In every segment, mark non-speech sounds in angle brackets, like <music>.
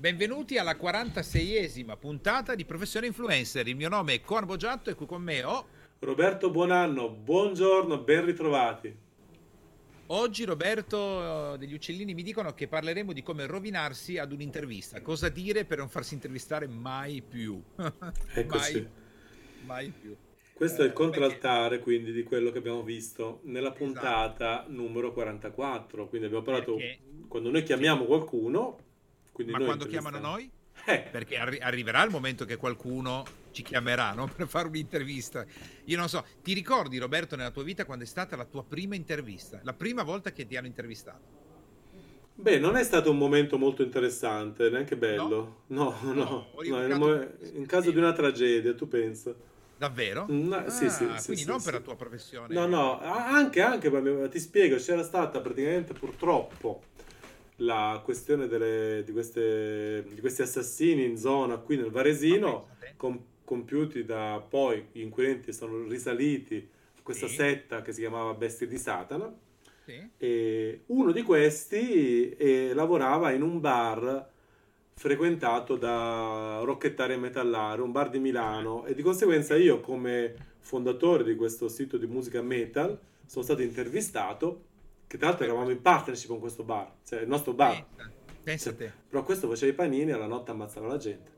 Benvenuti alla 46esima puntata di Professione Influencer. Il mio nome è Corbo Giatto e qui con me ho Roberto Buonanno. Buongiorno, ben ritrovati. Oggi Roberto degli Uccellini mi dicono che parleremo di come rovinarsi ad un'intervista. Cosa dire per non farsi intervistare mai più? <laughs> Eccoci. mai, mai più. Questo è il contraltare quindi di quello che abbiamo visto nella puntata esatto. numero 44. Quindi abbiamo parlato perché... quando noi chiamiamo qualcuno. Ma quando chiamano noi? Eh. Perché arri- arriverà il momento che qualcuno ci chiamerà no? <laughs> per fare un'intervista. Io non so, ti ricordi Roberto nella tua vita quando è stata la tua prima intervista? La prima volta che ti hanno intervistato? Beh, non è stato un momento molto interessante, neanche bello. No, no, no. no, no in caso di una tragedia, tu pensa. Davvero? No, ah, sì, sì, quindi sì, non sì, per la tua professione. No, no, anche, anche, ti spiego, c'era stata praticamente purtroppo la questione delle, di, queste, di, questi assassini in zona qui nel Varesino, com, compiuti da poi gli inquirenti sono risaliti a questa sì. setta che si chiamava Bestie di Satana. Sì. E uno di questi eh, lavorava in un bar frequentato da rockettari e metallari, un bar di Milano e di conseguenza io come fondatore di questo sito di musica metal sono stato intervistato, che tra l'altro eravamo in partnership con questo bar, cioè il nostro bar. Pensa, cioè, però questo faceva i panini e alla notte ammazzava la gente.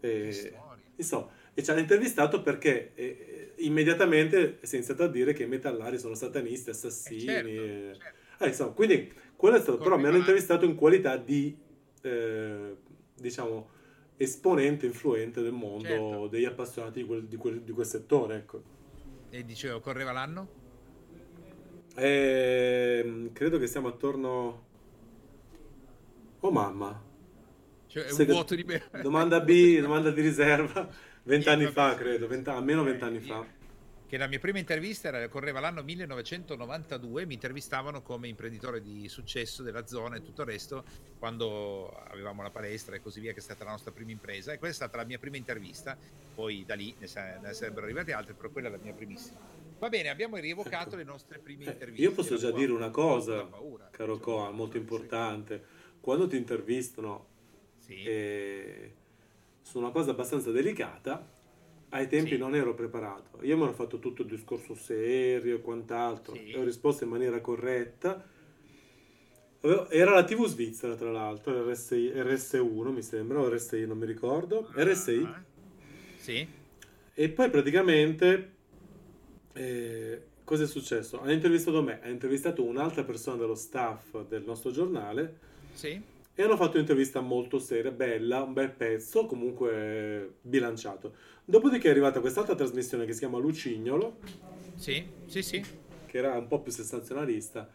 E, insomma, e ci hanno intervistato perché eh, immediatamente si è iniziato a dire che i metallari sono satanisti, assassini. Eh certo, e... certo. Eh, insomma, quindi quello è stato, però mi hanno intervistato in qualità di eh, diciamo, esponente influente del mondo certo. degli appassionati di quel, di, quel, di quel, settore. Ecco. E dicevo, correva l'anno? Eh, credo che siamo attorno... Oh mamma. Cioè, è un vuoto di... domanda <laughs> B, domanda di riserva. Vent'anni fa, credo, 20, almeno vent'anni fa che la mia prima intervista era, correva l'anno 1992, mi intervistavano come imprenditore di successo della zona e tutto il resto, quando avevamo la palestra e così via, che è stata la nostra prima impresa. E questa è stata la mia prima intervista, poi da lì ne, ne sarebbero arrivate altre, però quella è la mia primissima. Va bene, abbiamo rievocato le nostre prime eh, interviste. Io posso già dire una cosa, paura, caro cioè, Coa, molto importante. Quando ti intervistano sì. eh, su una cosa abbastanza delicata, ai tempi sì. non ero preparato. Io mi ero fatto tutto il discorso serio e quant'altro sì. e ho risposto in maniera corretta. Era la TV svizzera, tra l'altro, RSI, RS1 mi sembra, o RSI non mi ricordo. Ah, RSI. Sì. E poi praticamente eh, cosa è successo? Ha intervistato me, ha intervistato un'altra persona dello staff del nostro giornale. Sì e hanno fatto un'intervista molto seria, bella, un bel pezzo, comunque bilanciato. Dopodiché è arrivata quest'altra trasmissione che si chiama Lucignolo. Sì, sì, sì. Che era un po' più sensazionalista,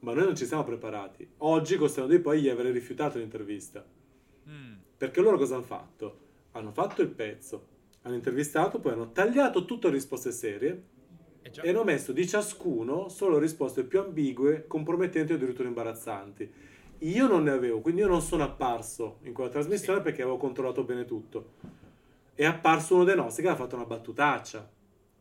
ma noi non ci siamo preparati. Oggi costano di poi gli avrei rifiutato l'intervista. Mm. Perché loro cosa hanno fatto? Hanno fatto il pezzo, hanno intervistato, poi hanno tagliato tutte le risposte serie e hanno messo di ciascuno solo risposte più ambigue, compromettenti o addirittura imbarazzanti io non ne avevo, quindi io non sono apparso in quella trasmissione sì. perché avevo controllato bene tutto. È apparso uno dei nostri che ha fatto una battutaccia.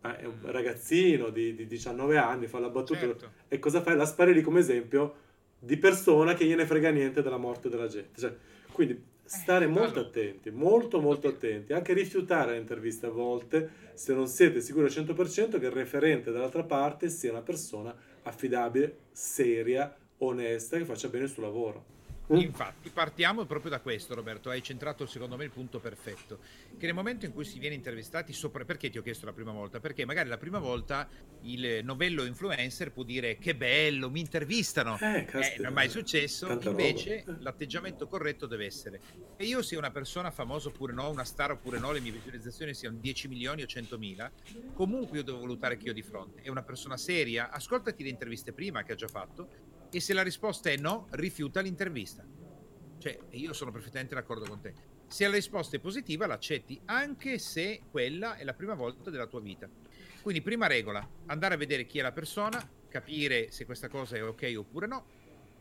Eh, è un ragazzino di, di, 19 anni, fa la battuta. Certo. E cosa fai? La spari lì come esempio di persona che gliene frega niente della morte della gente. Cioè, quindi stare eh, molto attenti, molto molto attenti, anche rifiutare le interviste a volte se non siete sicuri al 100% che il referente dall'altra parte sia una persona affidabile, seria, onesta che faccia bene il suo lavoro. Mm. Infatti, partiamo proprio da questo, Roberto. Hai centrato secondo me il punto perfetto. Che nel momento in cui si viene intervistati sopra. Perché ti ho chiesto la prima volta? Perché magari la prima volta il novello influencer può dire che bello, mi intervistano. Eh, eh non è mai successo. Invece, roba. l'atteggiamento corretto deve essere. E io sia una persona famosa oppure no, una star oppure no, le mie visualizzazioni siano 10 milioni o 100 mila. Comunque, io devo valutare chi ho di fronte. È una persona seria. Ascoltati le interviste prima che ha già fatto e se la risposta è no, rifiuta l'intervista. Cioè, io sono perfettamente d'accordo con te. Se la risposta è positiva, l'accetti, anche se quella è la prima volta della tua vita. Quindi, prima regola, andare a vedere chi è la persona, capire se questa cosa è ok oppure no,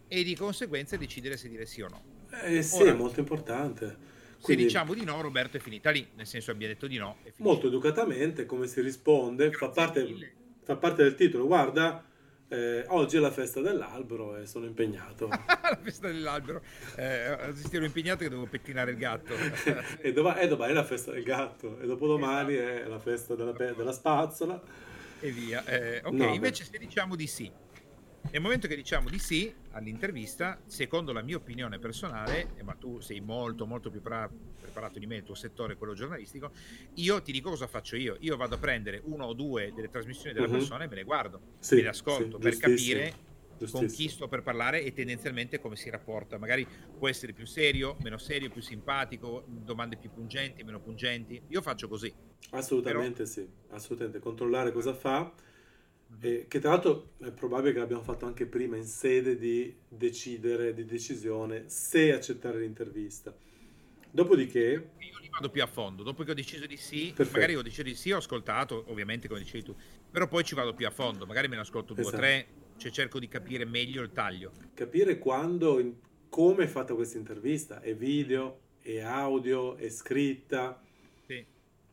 e di conseguenza decidere se dire sì o no. Eh sì, Ora, è molto importante. Quindi, se diciamo di no, Roberto è finita lì, nel senso abbiamo detto di no. Molto educatamente, come si risponde, fa parte, fa parte, del titolo. Guarda, Eh, oggi è la festa dell'albero e sono impegnato. <laughs> la festa dell'albero. Eh, ero impegnato che devo pettinare il gatto. <laughs> e, dov- e domani è la festa del gatto e dopodomani esatto. è la festa della, pe- della spazzola. E via. Eh, ok, no, invece beh. se diciamo di sì, nel momento che diciamo di sì all'intervista, secondo la mia opinione personale, eh, ma tu sei molto molto più pra- preparato di me, il tuo settore, quello giornalistico, io ti dico cosa faccio io. Io vado a prendere uno o due delle trasmissioni della uh-huh. persona e me le guardo, sì, me le ascolto sì, per capire con chi sto per parlare e tendenzialmente come si rapporta. Magari può essere più serio, meno serio, più simpatico, domande più pungenti, meno pungenti. Io faccio così. Assolutamente Però... sì, assolutamente. Controllare cosa fa eh, che tra l'altro è probabile che l'abbiamo fatto anche prima in sede di decidere, di decisione, se accettare l'intervista. Dopodiché... Io li vado più a fondo, dopo che ho deciso di sì, Perfetto. magari ho deciso di sì, ho ascoltato, ovviamente come dicevi tu, però poi ci vado più a fondo, magari me ne ascolto due o esatto. tre, cioè cerco di capire meglio il taglio. Capire quando, come è fatta questa intervista, è video, è audio, è scritta. Sì.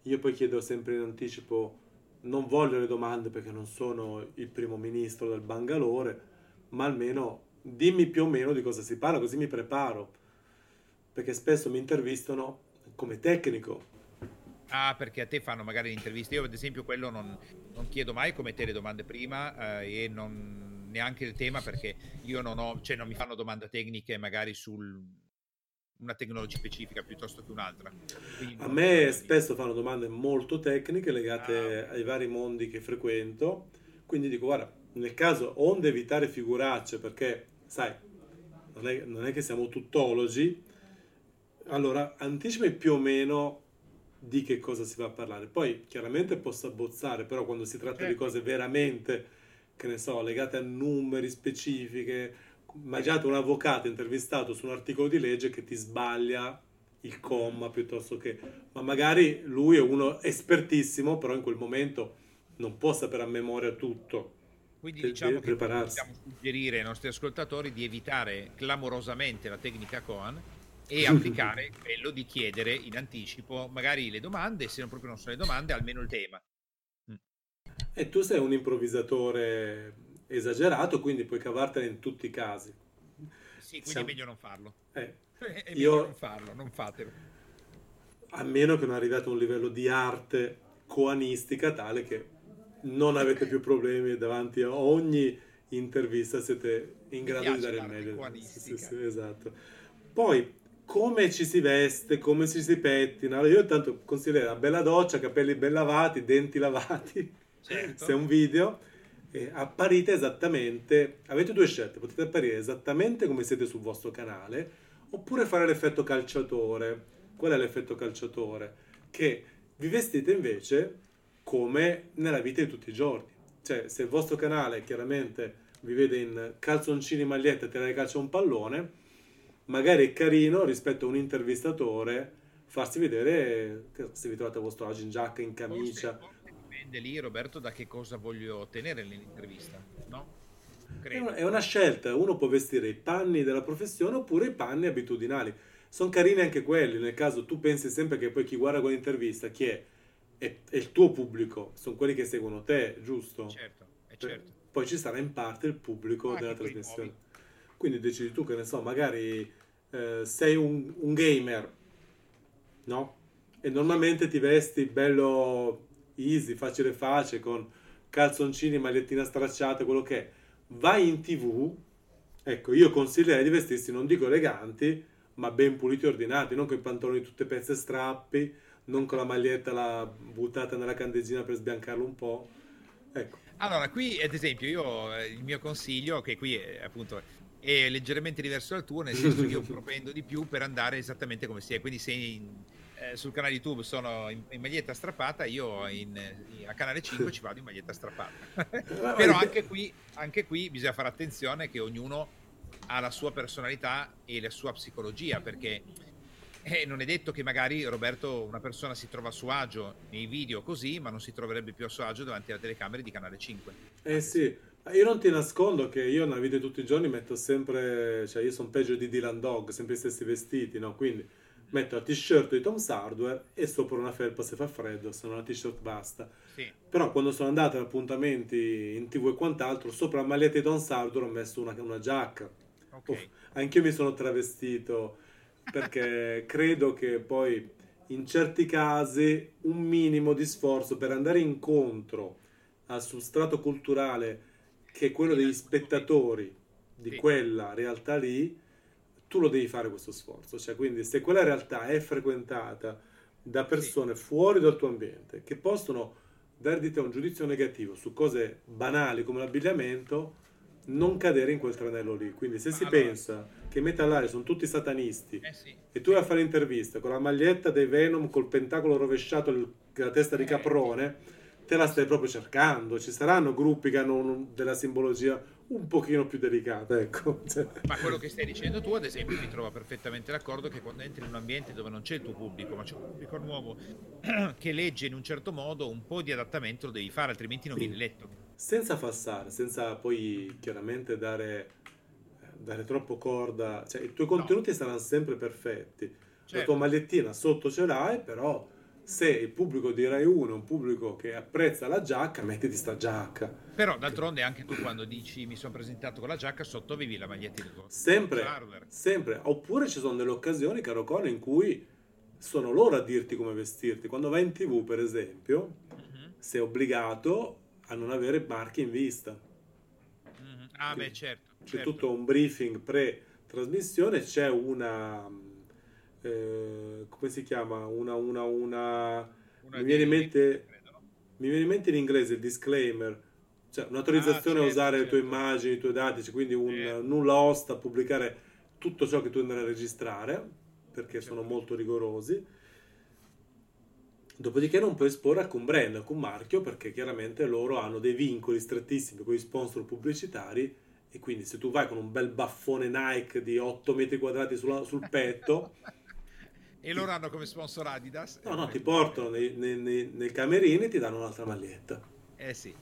Io poi chiedo sempre in anticipo non voglio le domande perché non sono il primo ministro del Bangalore, ma almeno dimmi più o meno di cosa si parla, così mi preparo. Perché spesso mi intervistano come tecnico. Ah, perché a te fanno magari le interviste. Io, ad esempio, quello non, non chiedo mai come te le domande prima eh, e non, neanche il tema perché io non ho, cioè non mi fanno domande tecniche magari sul una tecnologia specifica piuttosto che un'altra. Quindi a me spesso fanno domande molto tecniche legate ah. ai vari mondi che frequento, quindi dico guarda, nel caso onde evitare figuracce perché, sai, non è, non è che siamo tuttologi, allora anticipami più o meno di che cosa si va a parlare. Poi chiaramente posso abbozzare, però quando si tratta certo. di cose veramente, che ne so, legate a numeri specifiche, immaginate un avvocato intervistato su un articolo di legge che ti sbaglia il comma piuttosto che... Ma magari lui è uno espertissimo, però in quel momento non può sapere a memoria tutto. Quindi diciamo che possiamo suggerire ai nostri ascoltatori di evitare clamorosamente la tecnica Coan e <laughs> applicare quello di chiedere in anticipo magari le domande, se non proprio non sono le domande, almeno il tema. E tu sei un improvvisatore esagerato, quindi puoi cavartene in tutti i casi. Sì, quindi Siamo... è meglio non farlo. Eh, <laughs> è meglio io... non farlo, non fatelo. A meno che non arriviate a un livello di arte coanistica tale che non avete più problemi davanti a ogni intervista, siete in grado di dare il meglio. Sì, sì, esatto. Poi, come ci si veste, come ci si pettina. Allora, io tanto consiglierei una bella doccia, capelli ben lavati, denti lavati. Certo. Se è un video eh, apparite esattamente, avete due scelte, potete apparire esattamente come siete sul vostro canale oppure fare l'effetto calciatore. Qual è l'effetto calciatore? Che vi vestite invece come nella vita di tutti i giorni. Cioè, se il vostro canale chiaramente vi vede in calzoncini, magliette, tirare calcio a un pallone, magari è carino rispetto a un intervistatore farsi vedere se vi trovate a vostro agio in giacca, in camicia dipende lì, Roberto, da che cosa voglio ottenere nell'intervista, no? Credo. È una scelta, uno può vestire i panni della professione oppure i panni abitudinali. Sono carini anche quelli, nel caso tu pensi sempre che poi chi guarda quell'intervista, chi è? È, è il tuo pubblico, sono quelli che seguono te, giusto? Certo, è certo. Poi ci sarà in parte il pubblico ah, della trasmissione. Quindi decidi tu che ne so, magari eh, sei un, un gamer, no? E normalmente ti vesti bello easy, facile facile, con calzoncini, magliettina stracciata, quello che è. Vai in tv, ecco, io consiglierei di vestirsi, non dico eleganti, ma ben puliti e ordinati, non con i pantaloni tutte pezze strappi, non con la maglietta la buttata nella candeggina per sbiancarlo un po'. Ecco. Allora, qui ad esempio io eh, il mio consiglio, che qui è, appunto è leggermente diverso dal tuo, nel senso che io <laughs> propendo di più per andare esattamente come si è, quindi se in, eh, sul canale YouTube sono in, in maglietta strappata, io in, in, a canale 5 ci vado in maglietta strappata. <laughs> Però anche qui, anche qui bisogna fare attenzione che ognuno ha la sua personalità e la sua psicologia, perché eh, non è detto che magari Roberto, una persona si trova a suo agio nei video così, ma non si troverebbe più a suo agio davanti alle telecamere di canale 5. Eh sì, io non ti nascondo che io nella video tutti i giorni metto sempre, cioè io sono peggio di Dylan Dog, sempre i stessi vestiti, no? Quindi metto la t-shirt di Tom's Hardware e sopra una felpa se fa freddo, se no la t-shirt basta. Sì. Però quando sono andato ad appuntamenti in tv e quant'altro, sopra la maglietta di Tom's Hardware ho messo una, una giacca. Okay. Oh, anch'io mi sono travestito perché <laughs> credo che poi in certi casi un minimo di sforzo per andare incontro al substrato culturale che è quello degli spettatori di quella realtà lì, tu lo devi fare questo sforzo. Cioè, quindi se quella realtà è frequentata da persone fuori dal tuo ambiente che possono dare di te un giudizio negativo su cose banali come l'abbigliamento, non cadere in quel tranello lì. Quindi se si allora- pensa che i metallari sono tutti satanisti Eh sì. e tu vai a fare l'intervista con la maglietta dei Venom col pentacolo rovesciato il- la testa di Eh. caprone, te la stai proprio cercando. Ci saranno gruppi che hanno della simbologia un pochino più delicata, ecco. Cioè, Ma quello che stai dicendo tu, ad esempio, mi trova perfettamente d'accordo che quando entri in un ambiente dove non c'è il tuo pubblico, ma c'è un pubblico nuovo <clears throat> che legge in un certo modo, un po' di adattamento lo devi fare, altrimenti non Sì. vieni letto. senza fassare, senza poi chiaramente dare, eh, dare troppo corda, cioè i tuoi contenuti saranno sempre perfetti. La Certo. tua magliettina sotto ce l'hai, però se il pubblico di Rai 1 è un pubblico che apprezza la giacca, mettiti sta giacca. Però d'altronde anche tu quando dici mi sono presentato con la giacca, sotto avevi la maglietta di Sempre, sempre. Oppure ci sono delle occasioni, caro Cono, in cui sono loro a dirti come vestirti. Quando vai in tv, per esempio, Mhm, sei obbligato a non avere marche in vista. mhm. Ah, beh, certo. C'è certo. tutto un briefing pre-trasmissione, c'è una... eh, come si chiama? Una... una, una Una mi viene mente... Mi viene in mente in inglese il disclaimer, cioè un'autorizzazione Ah, a certo, usare le tue certo. immagini, i tuoi dati, cioè quindi un Certo. nulla osta a pubblicare tutto ciò che tu andrai a registrare, perché sono Certo. molto rigorosi. Dopodiché non puoi esporre alcun brand, alcun marchio, perché chiaramente loro hanno dei vincoli strettissimi con gli sponsor pubblicitari e quindi se tu vai con un bel baffone Nike di 8 metri quadrati sulla- sul petto, <laughs> E loro hanno come sponsor Adidas. no, no, ti portano nei, nei- nei- camerini e ti danno un'altra maglietta. Eh sì.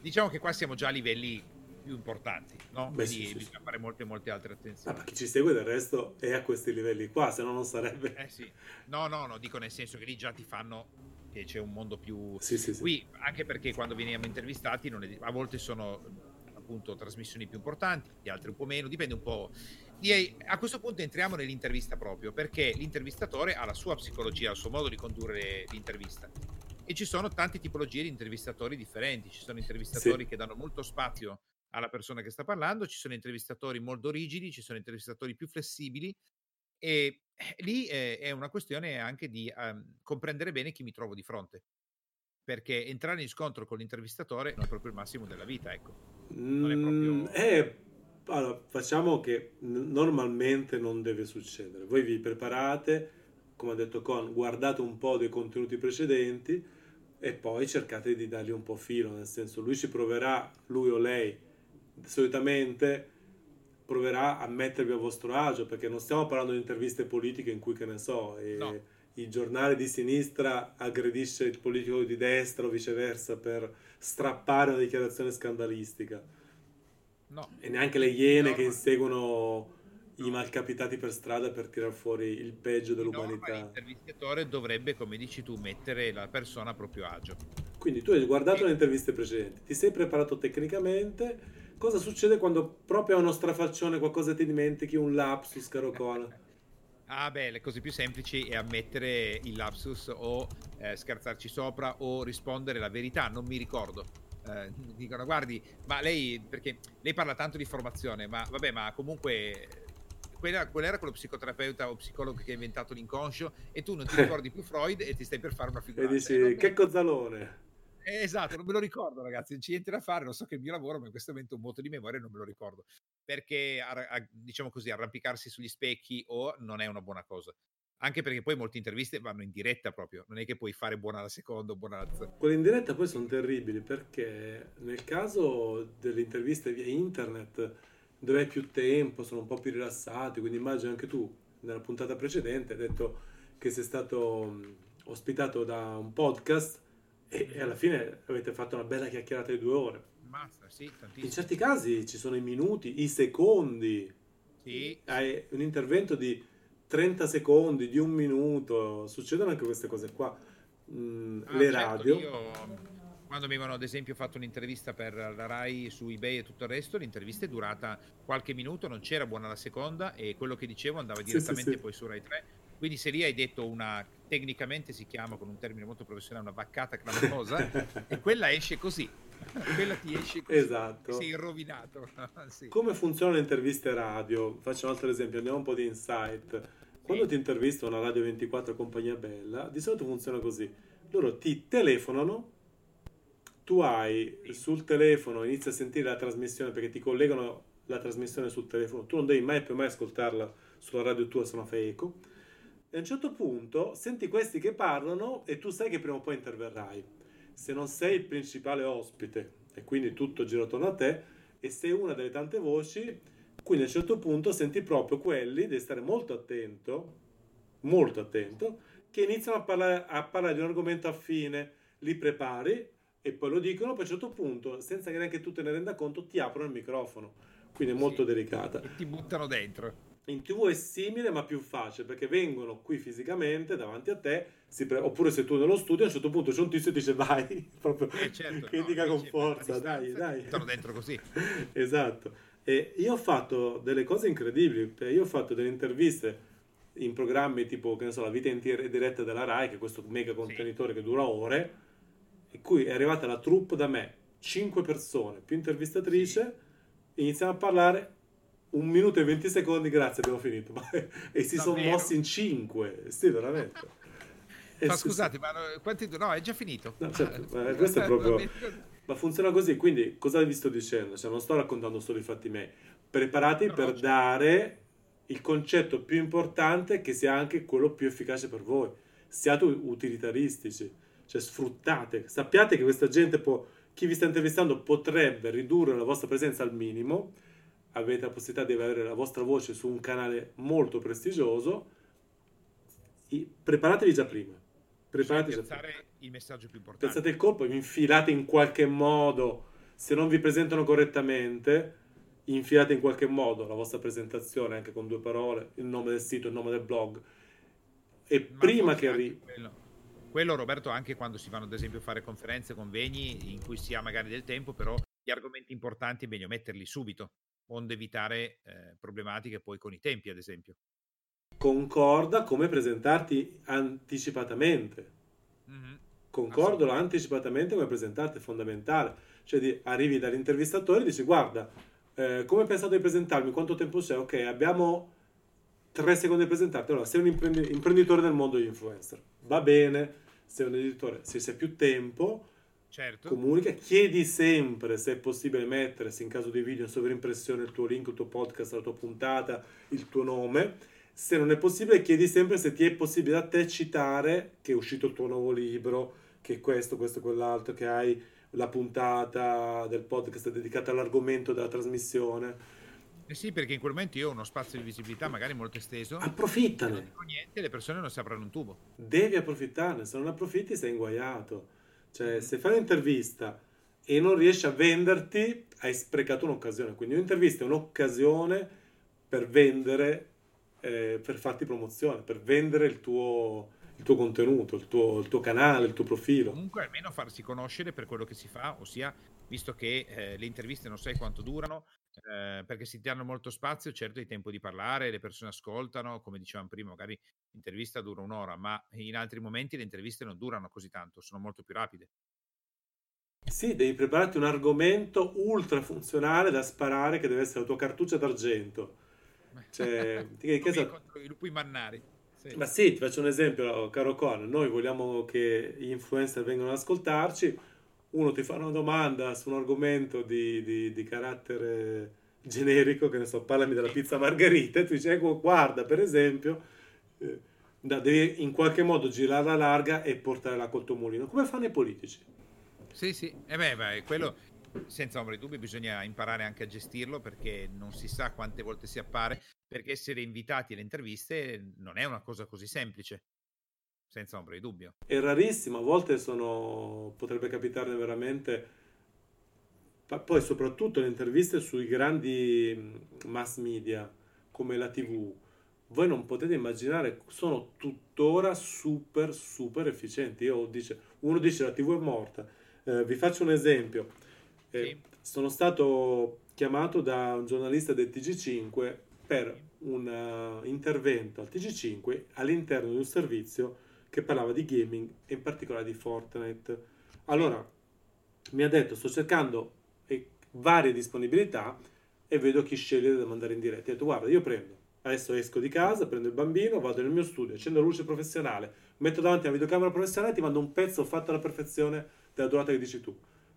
Diciamo che qua siamo già a livelli più importanti, no? Beh, Quindi sì, sì, bisogna fare molte, molte altre Ah, attenzioni. ma chi ci segue del resto è a questi livelli qua, se no non sarebbe... Eh sì. No, no, no, dico nel senso che lì già ti fanno che c'è un mondo più... Sì, sì, sì. Qui, anche perché quando veniamo intervistati, non è- a volte sono appunto trasmissioni più importanti, altre un po' meno, dipende un po'. Direi, a questo punto entriamo nell'intervista proprio, perché l'intervistatore ha la sua psicologia, il suo modo di condurre l'intervista. E ci sono tante tipologie di intervistatori differenti. Ci sono intervistatori Sì. che danno molto spazio alla persona che sta parlando, ci sono intervistatori molto rigidi, ci sono intervistatori più flessibili e eh, lì eh, è una questione anche di ehm, comprendere bene chi mi trovo di fronte. Perché entrare in scontro con l'intervistatore non è proprio il massimo della vita, ecco. Non è proprio- Mm, eh, allora, facciamo che normalmente non deve succedere. Voi vi preparate, come ha detto Con, guardate un po' dei contenuti precedenti e poi cercate di dargli un po' filo, nel senso lui ci proverà, lui o lei, solitamente proverà a mettervi a vostro agio, perché non stiamo parlando di interviste politiche in cui, che ne so, No. il giornale di sinistra aggredisce il politico di destra o viceversa per strappare una dichiarazione scandalistica. No, E neanche le iene Di che inseguono i malcapitati per strada per tirar fuori il peggio dell'umanità. l'intervistatore dovrebbe, come dici tu, mettere la persona a proprio agio. Quindi tu hai guardato Sì. le interviste precedenti, ti sei preparato tecnicamente. Cosa succede quando proprio a uno strafalcione qualcosa ti dimentichi, un lapsus, caro Conan? <laughs> Ah beh, le cose più semplici è ammettere il lapsus o eh, scherzarci sopra o rispondere la verità, non mi ricordo. Eh, dicono, guardi, ma lei, perché lei parla tanto di formazione, ma vabbè, ma comunque quella, qual era quello psicoterapeuta o psicologo che ha inventato l'inconscio e tu non ti <laughs> ricordi più Freud e ti stai per fare una E figuraccia. dici, non- che cozzalone! Eh, esatto, non me lo ricordo, ragazzi. Non ci niente da fare. Lo so che è il mio lavoro, ma in questo momento un voto di memoria non me lo ricordo. Perché, arra- a- diciamo così, arrampicarsi sugli specchi o non è una buona cosa. Anche perché poi molte interviste vanno in diretta proprio. Non è che puoi fare buona la seconda o buona la terza. Quelle in diretta poi sono terribili perché nel caso delle interviste via internet dove hai più tempo, sono un po' più rilassati, quindi immagino anche tu nella puntata precedente hai detto che sei stato ospitato da un podcast e, e alla fine avete fatto una bella chiacchierata di due ore. Mazza, sì, In certi casi ci sono i minuti, i secondi, Sì, hai un intervento di 30 secondi, di un minuto, succedono anche queste cose qua. Mm, ah, le certo, radio. Io quando mi avevano ad esempio fatto un'intervista per la Rai su eBay e tutto il resto, l'intervista è durata qualche minuto, non c'era buona la seconda e quello che dicevo andava direttamente sì, sì, sì. poi su Rai 3. Quindi se lì hai detto una, tecnicamente si chiama con un termine molto professionale, una vaccata clamorosa, <laughs> e quella esce così. Quella ti esce così. Esatto. Sei rovinato. <laughs> sì. Come funzionano le interviste radio? Faccio un altro esempio, andiamo un po' di insight. Quando ti intervista una Radio 24 Compagnia Bella, di solito funziona così. Loro ti telefonano tu hai sul telefono, inizi a sentire la trasmissione perché ti collegano la trasmissione sul telefono, tu non devi mai più mai ascoltarla sulla radio tua, se no fai eco. E a un certo punto senti questi che parlano e tu sai che prima o poi interverrai. Se non sei il principale ospite e quindi tutto gira attorno a te e sei una delle tante voci, quindi a un certo punto senti proprio quelli, devi stare molto attento, molto attento, che iniziano a parlare, a parlare di un argomento affine, li prepari e poi lo dicono, poi a un certo punto, senza che neanche tu te ne renda conto, ti aprono il microfono. Quindi è molto sì, delicata. E ti buttano dentro. In tv è simile ma più facile perché vengono qui fisicamente davanti a te, pre- oppure se tu nello studio a un certo punto c'è un tizio e ti dice vai, <laughs> proprio eh certo, che no, dica con forza, dai, dai. Buttano dentro così. <laughs> esatto. E io ho fatto delle cose incredibili, io ho fatto delle interviste in programmi tipo, che ne so, La vita in diretta della RAI, che è questo mega contenitore sì. che dura ore, in cui è arrivata la troupe da me, 5 persone più intervistatrice, sì. iniziamo a parlare un minuto e 20 secondi, grazie, abbiamo finito. <laughs> e si sono mossi in 5, sì, veramente. <laughs> ma eh, scusate, ma quanti... No, è già finito. No, certo, ma questo è <laughs> proprio... Ma funziona così, quindi cosa vi sto dicendo? Cioè, non sto raccontando solo i fatti miei. Preparati no, per no, certo. dare il concetto più importante che sia anche quello più efficace per voi. Siate utilitaristici cioè sfruttate, sappiate che questa gente può, chi vi sta intervistando potrebbe ridurre la vostra presenza al minimo, avete la possibilità di avere la vostra voce su un canale molto prestigioso, preparatevi già prima. Preparatevi già prima. il messaggio più importante. Pensate il colpo, infilate in qualche modo, se non vi presentano correttamente, infilate in qualche modo la vostra presentazione anche con due parole, il nome del sito, il nome del blog. E Ma prima che arrivi quello Roberto anche quando si vanno ad esempio a fare conferenze, convegni in cui si ha magari del tempo, però gli argomenti importanti è meglio metterli subito, onde evitare eh, problematiche poi con i tempi ad esempio. Concorda come presentarti anticipatamente. Mm-hmm. Concordo anticipatamente come presentarti, è fondamentale. Cioè di, arrivi dall'intervistatore e dici guarda, eh, come pensato di presentarmi? Quanto tempo c'è? Ok, abbiamo tre secondi per presentarti. Allora, sei un imprenditore nel mondo degli influencer. Va bene, sei un editore, se sei più tempo, certo. comunica, chiedi sempre se è possibile mettere, se in caso di video in sovrimpressione, il tuo link, il tuo podcast, la tua puntata, il tuo nome. Se non è possibile, chiedi sempre se ti è possibile a te citare che è uscito il tuo nuovo libro, che è questo, questo, quell'altro, che hai la puntata del podcast dedicata all'argomento della trasmissione. Eh sì, perché in quel momento io ho uno spazio di visibilità magari molto esteso. Approfittane. Non dico niente, le persone non si aprono un tubo. Devi approfittarne, se non approfitti sei inguaiato. Cioè, se fai un'intervista e non riesci a venderti, hai sprecato un'occasione. Quindi un'intervista è un'occasione per vendere, eh, per farti promozione, per vendere il tuo, il tuo contenuto, il tuo, il tuo, canale, il tuo profilo. Comunque almeno farsi conoscere per quello che si fa, ossia, visto che eh, le interviste non sai quanto durano, eh, perché si ti danno molto spazio, certo hai tempo di parlare, le persone ascoltano, come dicevamo prima, magari l'intervista dura un'ora, ma in altri momenti le interviste non durano così tanto, sono molto più rapide. Sì, devi prepararti un argomento ultra funzionale da sparare che deve essere la tua cartuccia d'argento. <laughs> Cioè, che so... contro i lupi mannari. Sì. Ma sì, ti faccio un esempio, caro Con, noi vogliamo che gli influencer vengano ad ascoltarci, uno ti fa una domanda su un argomento di, di, di carattere generico, che ne so, parlami della pizza margherita, e tu dici, ecco, guarda, per esempio, eh, devi in qualche modo girarla larga e portare la col mulino, come fanno i politici. Sì, sì, e eh beh, beh, quello senza ombra di dubbio bisogna imparare anche a gestirlo perché non si sa quante volte si appare, perché essere invitati alle interviste non è una cosa così semplice senza ombra di dubbio. È rarissimo, a volte sono, potrebbe capitarne veramente, poi soprattutto le interviste sui grandi mass media come la TV, voi non potete immaginare, sono tuttora super, super efficienti. Io dice, uno dice la TV è morta. Eh, vi faccio un esempio. Eh, sì. Sono stato chiamato da un giornalista del TG5 per un uh, intervento al TG5 all'interno di un servizio che parlava di gaming e in particolare di Fortnite. Allora, mi ha detto, sto cercando eh, varie disponibilità e vedo chi sceglie da mandare in diretta. Ho detto, guarda, io prendo, adesso esco di casa, prendo il bambino, vado nel mio studio, accendo la luce professionale, metto davanti alla videocamera professionale e ti mando un pezzo fatto alla perfezione della durata che dici tu.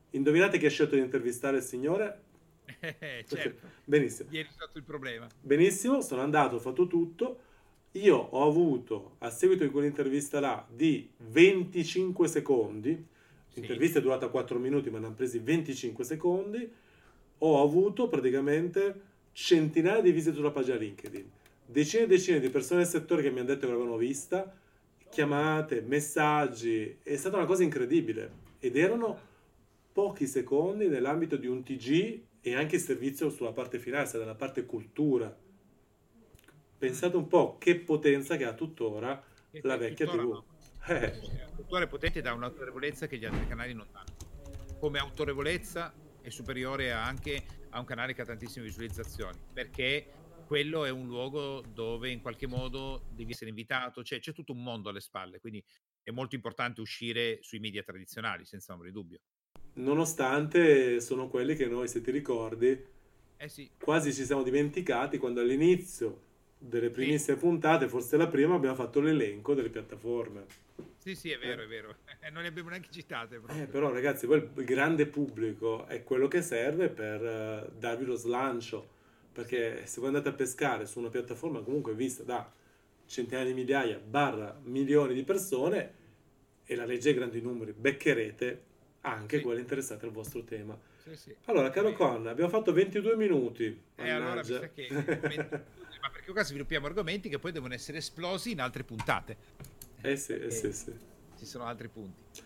Indovinate chi ha scelto di intervistare il signore? <laughs> Eh, certo. Benissimo. Ieri è stato il problema. Benissimo, sono andato, ho fatto tutto. Io ho avuto, a seguito di quell'intervista là, di 25 secondi, sì. l'intervista è durata 4 minuti, ma ne hanno presi 25 secondi, ho avuto praticamente centinaia di visite sulla pagina LinkedIn, decine e decine di persone del settore che mi hanno detto che l'avevano vista, chiamate, messaggi, è stata una cosa incredibile. Ed erano pochi secondi nell'ambito di un TG e anche il servizio sulla parte finanza, nella parte cultura. Pensate un po' che potenza che ha tuttora e la vecchia TV. No. Eh. Tuttora è potente da un'autorevolezza che gli altri canali non hanno. Come autorevolezza è superiore anche a un canale che ha tantissime visualizzazioni, perché quello è un luogo dove in qualche modo devi essere invitato, cioè c'è tutto un mondo alle spalle, quindi è molto importante uscire sui media tradizionali, senza ombra di dubbio nonostante sono quelli che noi, se ti ricordi, eh sì. quasi ci siamo dimenticati quando all'inizio delle primissime sì. puntate, forse la prima, abbiamo fatto l'elenco delle piattaforme. Sì, sì, è vero, eh. è vero. <laughs> non le abbiamo neanche citate. Eh, però ragazzi, il grande pubblico è quello che serve per uh, darvi lo slancio, perché se voi andate a pescare su una piattaforma comunque vista da centinaia di migliaia, barra milioni di persone, e la legge ai grandi numeri, beccherete anche sì. quelle interessate al vostro tema. Sì, sì. Allora, caro Con, abbiamo fatto 22 minuti. E eh, allora mi sa che... <laughs> ma perché qua sviluppiamo argomenti che poi devono essere esplosi in altre puntate. Eh sì, eh sì, sì. Ci sono altri punti.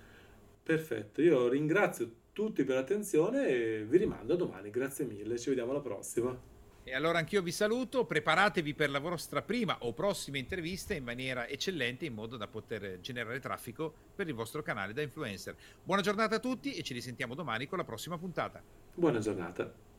Perfetto, io ringrazio tutti per l'attenzione e vi rimando a domani. Grazie mille, ci vediamo alla prossima. E allora anch'io vi saluto, preparatevi per la vostra prima o prossima intervista in maniera eccellente in modo da poter generare traffico per il vostro canale da influencer. Buona giornata a tutti e ci risentiamo domani con la prossima puntata. Buona giornata.